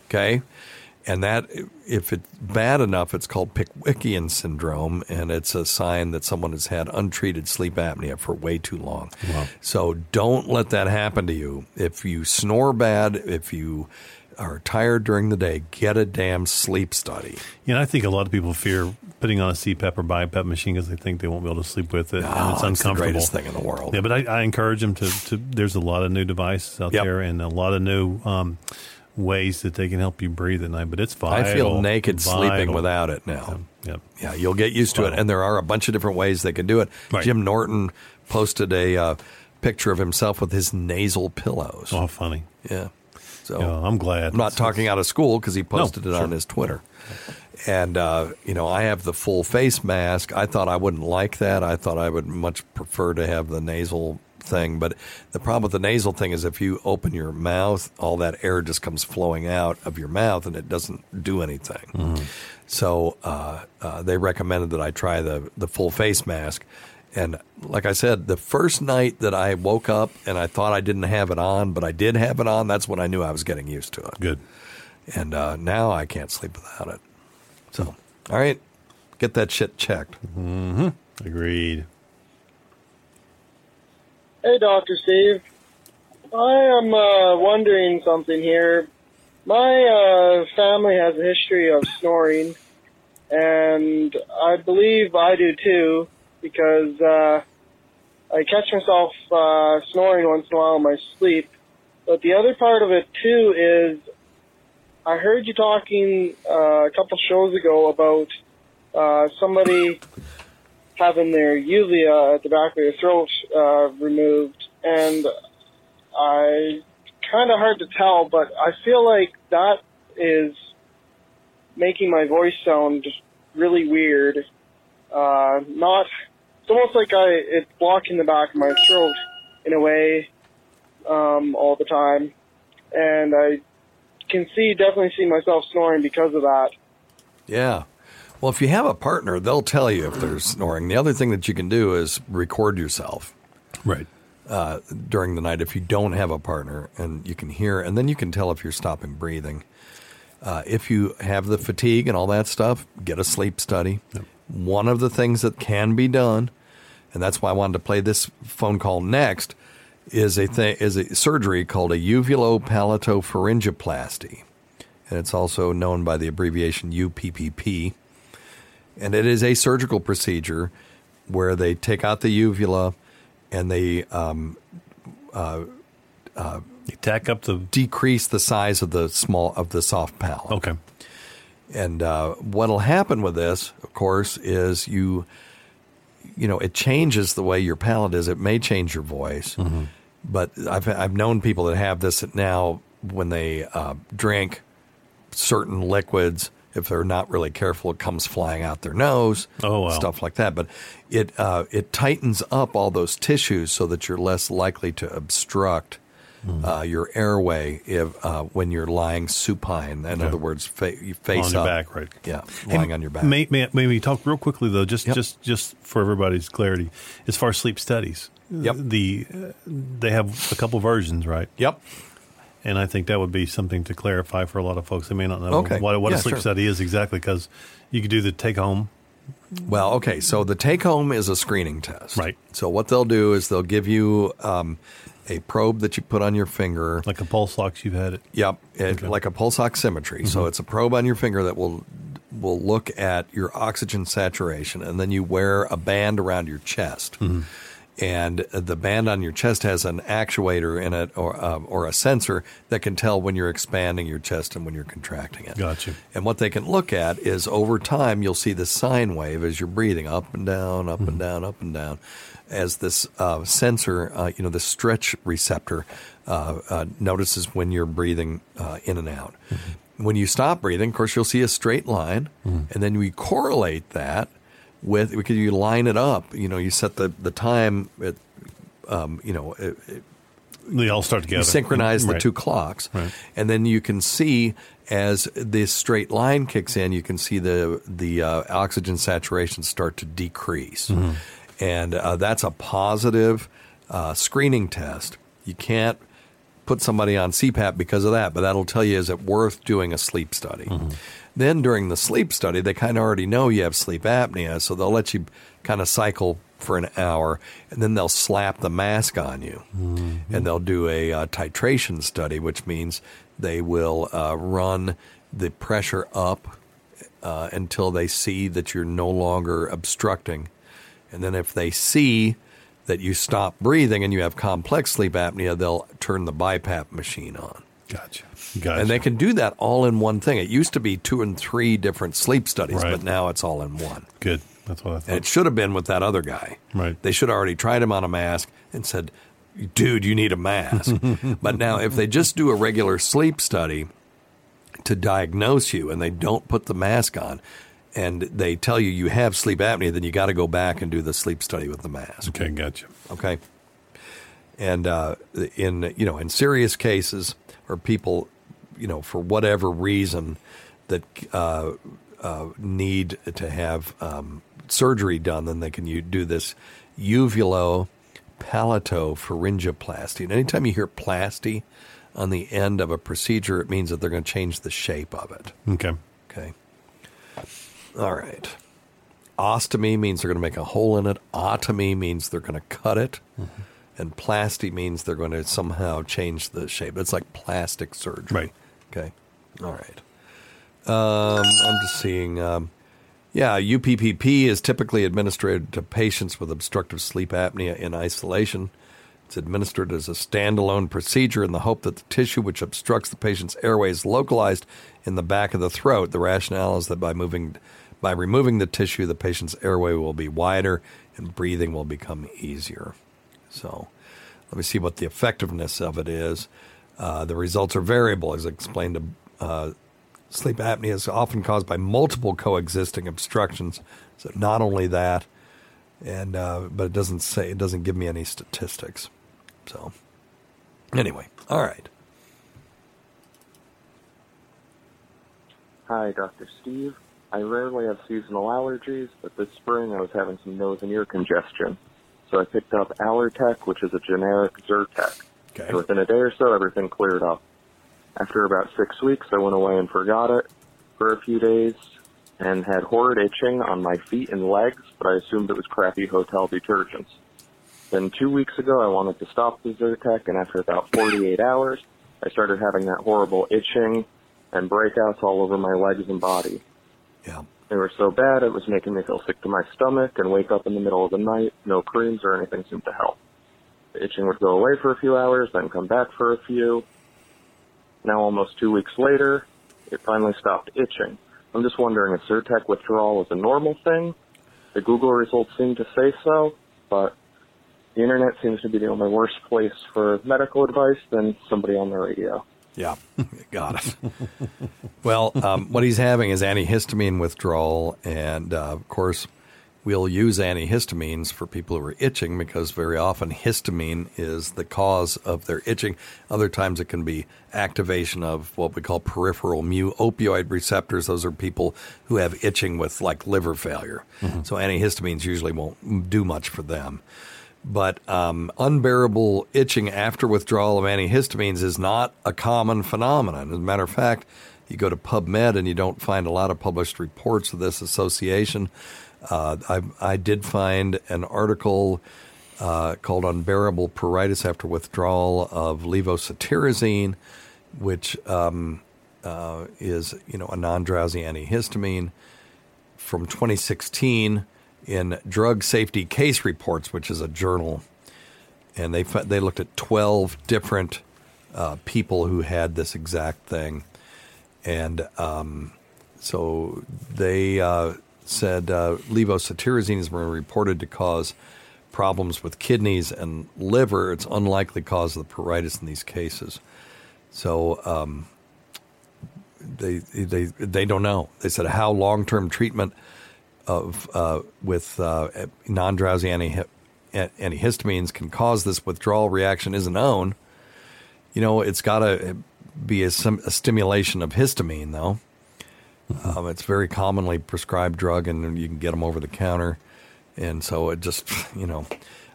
Okay. And that, if it's bad enough, it's called Pickwickian syndrome, and it's a sign that someone has had untreated sleep apnea for way too long. So don't let that happen to you. If you snore bad, if you are tired during the day, get a damn sleep study. Yeah, and I think a lot of people fear putting on a CPAP or BiPAP machine because they think they won't be able to sleep with it, and it's Oh, it's the uncomfortable. greatest thing in the world. Yeah, but I, I encourage them to, to. There's a lot of new devices out Yep. there, and a lot of new um, ways that they can help you breathe at night. But it's vital. I feel naked sleeping without it now. Yep. Yeah, you'll get used to it. And there are a bunch of different ways they can do it. Right. Jim Norton posted a uh, picture of himself with his nasal pillows. Oh, funny. Yeah. So Yeah, I'm glad. I'm not talking out of school because he posted No, it on his Twitter. And uh, you know, I have the full face mask. I thought I wouldn't like that. I thought I would much prefer to have the nasal thing. But the problem with the nasal thing is if you open your mouth, all that air just comes flowing out of your mouth, and it doesn't do anything. So uh, uh, they recommended that I try the the full face mask. And like I said, the first night that I woke up and I thought I didn't have it on, but I did have it on, that's when I knew I was getting used to it. Good. And uh, now I can't sleep without it. So, all right, get that shit checked. Mm-hmm. Agreed. Hey, Dr. Steve. I am uh, wondering something here. My uh, family has a history of snoring, and I believe I do too, because uh, I catch myself uh, snoring once in a while in my sleep. But the other part of it too is I heard you talking uh, a couple shows ago about uh, somebody having their uvula at the back of their throat uh, removed, and I kind of hard to tell, but I feel like that is making my voice sound really weird. Uh, not, it's almost like I it's blocking the back of my throat in a way um, all the time, and I can see definitely see myself snoring because of that. Yeah. Well, if you have a partner, they'll tell you if they're snoring. The other thing that you can do is record yourself. Right. Uh, during the night, if you don't have a partner, and you can hear, and then you can tell if you're stopping breathing. Uh, if you have the fatigue and all that stuff, get a sleep study. One of the things that can be done, and that's why I wanted to play this phone call next, is a thing is a surgery called a uvulopalatopharyngoplasty, and it's also known by the abbreviation UPPP. And it is a surgical procedure where they take out the uvula and they um, uh, uh, tack up the decrease the size of the small of the soft palate. Okay. And uh, what'll happen with this, of course, is you, you know, it changes the way your palate is. It may change your voice, but I've I've known people that have this now when they uh, drink certain liquids. If they're not really careful, it comes flying out their nose. Oh, wow. stuff like that. But it uh, it tightens up all those tissues so that you're less likely to obstruct. Hmm. Uh, your airway if uh, when you're lying supine. In Yeah. other words, fa- face on your up. back, right? Yeah, Hey, lying on your back. May, may, may we talk real quickly though, just just just for everybody's clarity, as far as sleep studies. Yep. The uh, they have a couple versions, right? Yep. And I think that would be something to clarify for a lot of folks. They may not know Okay. what, what Yeah, a sleep sure. study is exactly because you could do the take home. Well, okay. So the take home is a screening test. Right. So what they'll do is they'll give you um, a probe that you put on your finger. Like a pulse ox, you've had it. Yep. It, Like a pulse oximetry. So Mhm. it's a probe on your finger that will will look at your oxygen saturation, and then you wear a band around your chest. And the band on your chest has an actuator in it, or um, or a sensor that can tell when you're expanding your chest and when you're contracting it. Gotcha. And what they can look at is over time, you'll see the sine wave as you're breathing up and down, up and down, up and down, as this uh, sensor, uh, you know, the stretch receptor uh, uh, notices when you're breathing uh, in and out. When you stop breathing, of course, you'll see a straight line, and then we correlate that with because you line it up. You know, you set the the time at, um, you know. It, it, They all start together. you synchronize the Right. two clocks, Right. and then you can see as this straight line kicks in, you can see the the uh, oxygen saturation start to decrease, Mm-hmm. and uh, that's a positive uh, screening test. You can't put somebody on CPAP because of that, but that'll tell you is it worth doing a sleep study. Mm-hmm. Then during the sleep study, they kind of already know you have sleep apnea, so they'll let you kind of cycle for an hour, and then they'll slap the mask on you, and they'll do a uh, titration study, which means they will uh, run the pressure up uh, until they see that you're no longer obstructing, and then if they see that you stop breathing and you have complex sleep apnea, they'll turn the BiPAP machine on. Gotcha. Gotcha. And they can do that all in one thing. It used to be two and three different sleep studies, Right. but now it's all in one. Good. That's what I thought. And it should have been with that other guy. Right. They should have already tried him on a mask and said, dude, you need a mask. but now, if they just do a regular sleep study, to diagnose you and they don't put the mask on and they tell you you have sleep apnea, then you got to go back and do the sleep study with the mask. Okay, gotcha. Okay. And uh, in you know in serious cases or people you know for whatever reason that uh, uh, need to have um, surgery done, then they can u- do this uvulo palatopharyngoplasty. And anytime you hear plasty on the end of a procedure, it means that they're going to change the shape of it. Okay. All right. Ostomy means they're going to make a hole in it. Otomy means they're going to cut it. Mm-hmm. And plasty means they're going to somehow change the shape. It's like plastic surgery. Right. Okay. All right. Um, I'm just seeing. Um, yeah, UPPP is typically administered to patients with obstructive sleep apnea in isolation. It's administered as a standalone procedure in the hope that the tissue which obstructs the patient's airway is localized in the back of the throat. The rationale is that by moving, by removing the tissue, the patient's airway will be wider and breathing will become easier. So, let me see what the effectiveness of it is. Uh, the results are variable, as explained. Uh, sleep apnea is often caused by multiple coexisting obstructions. So, not only that, and uh, but it doesn't say it doesn't give me any statistics. So, anyway, all right. Hi, Dr. Steve. I rarely have seasonal allergies, but this spring I was having some nose and ear congestion. So I picked up Aller-Tec, which is a generic Zyrtec. Okay. And within a day or so, everything cleared up. After about six weeks, I went away and forgot it for a few days and had horrid itching on my feet and legs, but I assumed it was crappy hotel detergents. Then two weeks ago, I wanted to stop the Zyrtec, and after about 48 hours, I started having that horrible itching and breakouts all over my legs and body. Yeah. They were so bad, it was making me feel sick to my stomach and wake up in the middle of the night. No creams or anything seemed to help. The itching would go away for a few hours, then come back for a few. Now, almost two weeks later, it finally stopped itching. I'm just wondering if Zyrtec withdrawal is a normal thing. The Google results seem to say so, but the internet seems to be the only worse place for medical advice than somebody on the radio. Yeah, got it. well, um, what he's having is antihistamine withdrawal, and uh, of course, we'll use antihistamines for people who are itching because very often histamine is the cause of their itching. Other times, it can be activation of what we call peripheral mu opioid receptors. Those are people who have itching with like liver failure. So antihistamines usually won't do much for them. But um, unbearable itching after withdrawal of antihistamines is not a common phenomenon. As a matter of fact, you go to PubMed and you don't find a lot of published reports of this association. Uh, I, I did find an article uh, called "Unbearable Pruritus After Withdrawal of Levocetirizine," which um, uh, is you know a non-drowsy antihistamine from 2016 in Drug Safety Case Reports, which is a journal, and they they looked at 12 different uh, people who had this exact thing, and um, so they uh, said uh, levocetirizine has been reported to cause problems with kidneys and liver. It's unlikely cause of the pruritus in these cases. So um, they they they don't know. They said how long term treatment of uh, with uh, non drowsy anti- antihistamines can cause this withdrawal reaction isn't known. You know, it's got to be a, a stimulation of histamine, though. Um, it's very commonly prescribed drug, and you can get them over the counter. And so it just, you know,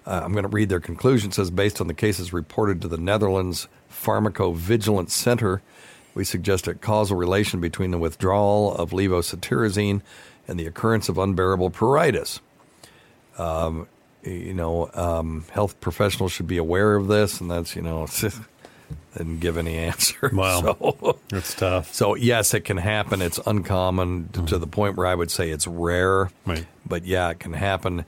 uh, I'm going to read their conclusion. It says, based on the cases reported to the Netherlands Pharmacovigilance Center, we suggest a causal relation between the withdrawal of levocetirizine and the occurrence of unbearable pruritus. Um, you know, um, health professionals should be aware of this, and that's, you know, didn't give any answer. Wow. So, That's tough. so yes, it can happen. It's uncommon to- to the point where I would say it's rare. Right. But yeah, it can happen.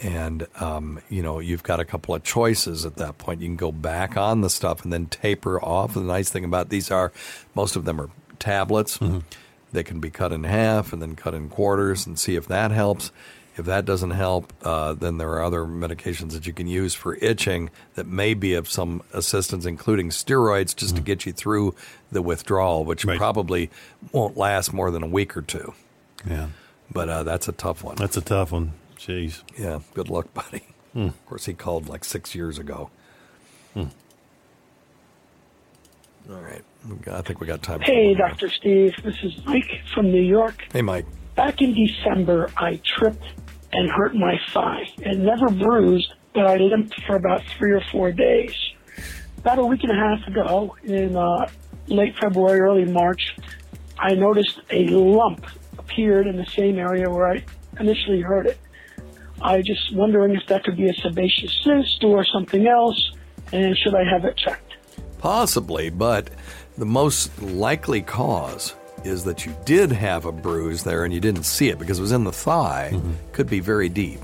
And, um, you know, you've got a couple of choices at that point. You can go back on the stuff and then taper off. The nice thing about these are most of them are tablets. They can be cut in half and then cut in quarters and see if that helps. If that doesn't help, uh, then there are other medications that you can use for itching that may be of some assistance, including steroids, just to get you through the withdrawal, which probably won't last more than a week or two. Yeah. But uh, that's a tough one. That's a tough one. Jeez. Yeah. Good luck, buddy. Hmm. Of course, he called like six years ago. Hmm. All right. I think we got time. Hey. Dr. Steve. This is Mike from New York. Hey, Mike. Back in December, I tripped and hurt my thigh. It never bruised, but I limped for about three or four days. About a week and a half ago, in uh, late February, early March, I noticed a lump appeared in the same area where I initially hurt it. I just wondering if that could be a sebaceous cyst or something else, and should I have it checked? Possibly, but the most likely cause is that you did have a bruise there and you didn't see it because it was in the thigh, could be very deep.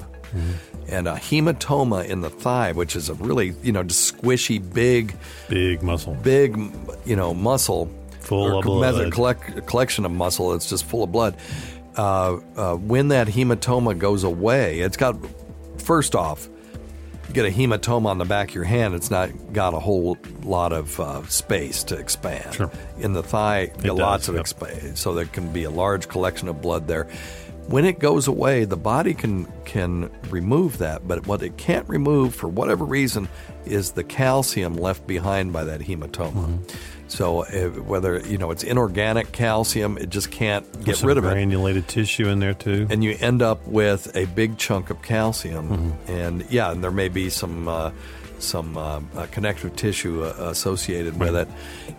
And a hematoma in the thigh, which is a really, you know, squishy, big, big muscle, big, you know, muscle, Full of blood. collect- collection of muscle that's just full of blood. Uh, uh, when that hematoma goes away, it's got first off, you get a hematoma on the back of your hand, it's not got a whole lot of uh, space to expand. In the thigh, you does, lots of yep. so there can be a large collection of blood there. When it goes away, the body can can remove that, but what it can't remove for whatever reason is the calcium left behind by that hematoma. Mm-hmm. So uh, whether you know it's inorganic calcium, it just can't get There's rid of it granulated tissue in there too. and you end up with a big chunk of calcium. Mm-hmm. And yeah, and there may be some uh, some uh, uh, connective tissue uh, associated with it,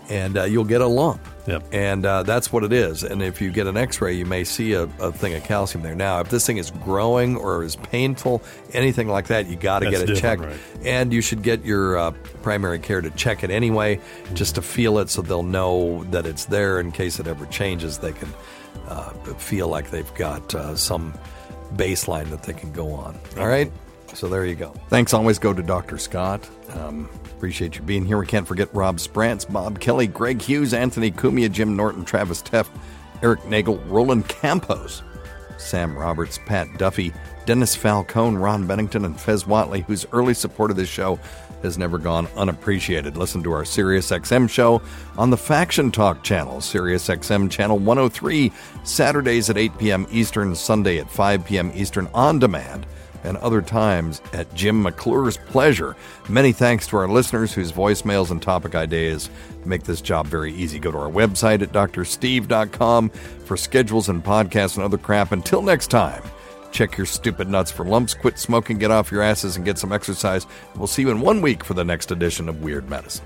and uh, you'll get a lump. Yep. And uh, that's what it is. And if you get an X-ray, you may see a, a thing of calcium there. Now, if this thing is growing or is painful, anything like that, you got to get it checked. different, And you should get your uh, primary care to check it anyway, just to feel it, so they'll know that it's there in case it ever changes. They can uh, feel like they've got uh, some baseline that they can go on. All right. So there you go. Thanks always go to Dr. Scott. Um, appreciate you being here. We can't forget Rob Sprance, Bob Kelly, Greg Hughes, Anthony Cumia, Jim Norton, Travis Teff, Eric Nagel, Roland Campos, Sam Roberts, Pat Duffy, Dennis Falcone, Ron Bennington, and Fez Whatley, whose early support of this show has never gone unappreciated. Listen to our SiriusXM show on the Faction Talk channel, SiriusXM channel 103, Saturdays at 8 p.m. Eastern, Sunday at 5 p.m. Eastern on demand and other times at Jim McClure's pleasure. Many thanks to our listeners whose voicemails and topic ideas make this job very easy. Go to our website at drsteve.com for schedules and podcasts and other crap. Until next time, check your stupid nuts for lumps, quit smoking, get off your asses, and get some exercise. We'll see you in one week for the next edition of Weird Medicine.